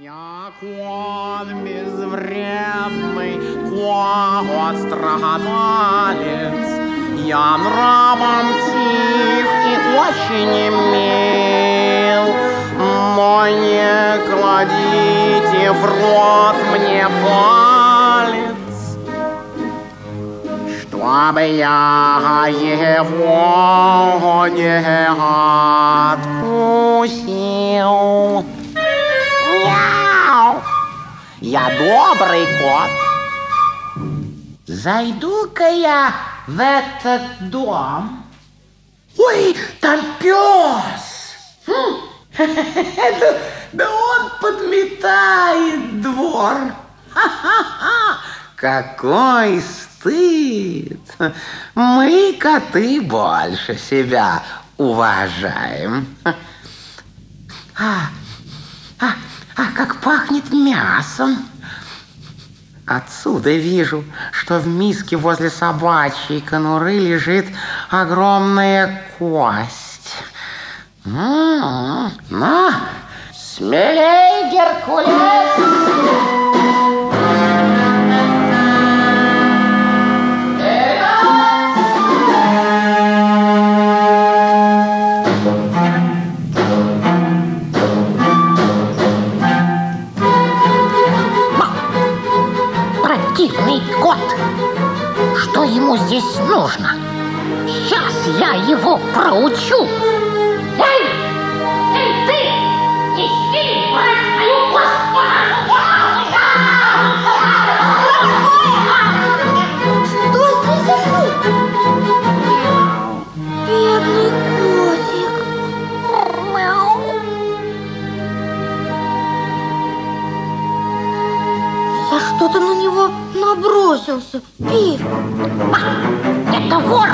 Я кот безвредный, кот строганалец. Я нравом тих и очень мил. Мой не кладите в рот мне палец, чтобы я его не откусил. Я добрый кот. Зайду-ка я в этот дом. Ой, там пес. Хм. Да, да он подметает двор. Ха-ха-ха! Какой стыд! Мы, коты, больше себя уважаем. А как пахнет мясом! Отсюда вижу, что в миске возле собачьей конуры лежит огромная кость. М-м-м. На, смелей, Геркулес! Противный кот! Что ему здесь нужно? Сейчас я его проучу! За что ты на него набросился, Пив? Это вор!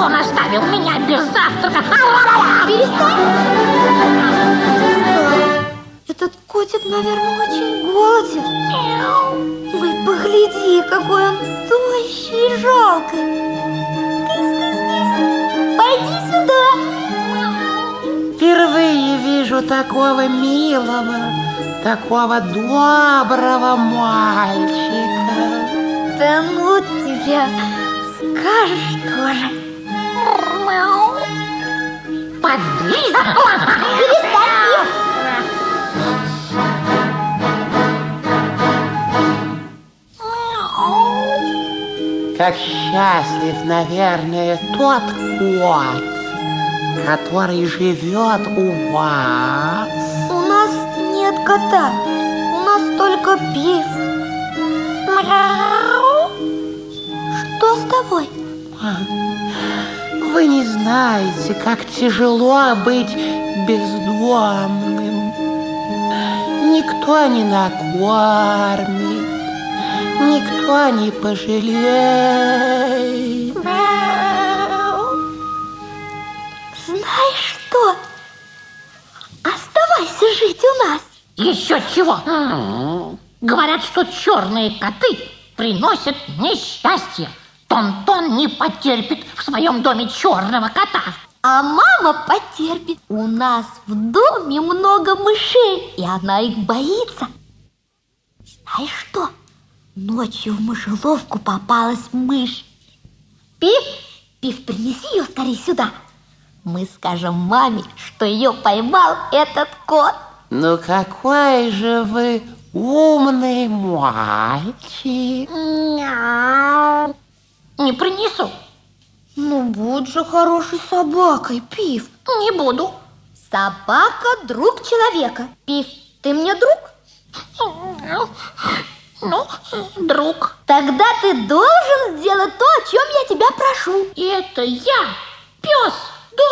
Он оставил меня без завтрака! Перестань! Этот котик, наверное, очень голоден. Ой, погляди, какой он тощий и жалкий. Кис-кис-кис. Вижу такого милого, такого доброго мальчика. Да ну тебя, скажешь тоже. Подлиза! Как счастлив, наверное, тот кот, который живет у вас. У нас нет кота, у нас только пив. Что с тобой? Вы не знаете, как тяжело быть бездомным. Никто не накормит, никто не пожалеет. Знаешь что? Оставайся жить у нас. Еще чего? Говорят, что черные коты приносят несчастье. Тон-тон не потерпит в своем доме черного кота. А мама потерпит. У нас в доме много мышей, и она их боится. Знаешь что? Ночью в мышеловку попалась мышь. Пив, Пив, принеси ее скорее сюда. Мы скажем маме, что ее поймал этот кот. Ну какой же вы умный мальчик. Мяу. Не принесу. Ну, будь же хорошей собакой, Пив. Не буду. Собака – друг человека. Пив, ты мне друг? Ну, друг, Тогда ты должен сделать то, о чем я тебя прошу. это я, пес,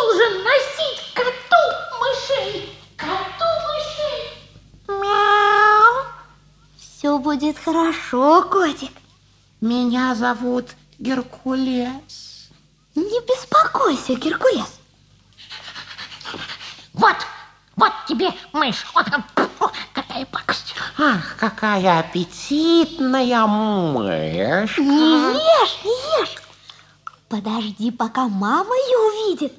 должен носить коту мышей. Коту мышей. Мяу. Все будет хорошо, котик. Меня зовут Геркулес. Не беспокойся, Геркулес. Вот, вот тебе мышь. Вот какая пакость. Ах, какая аппетитная мышь. Не ешь, не ешь. Подожди, пока мама ее увидит.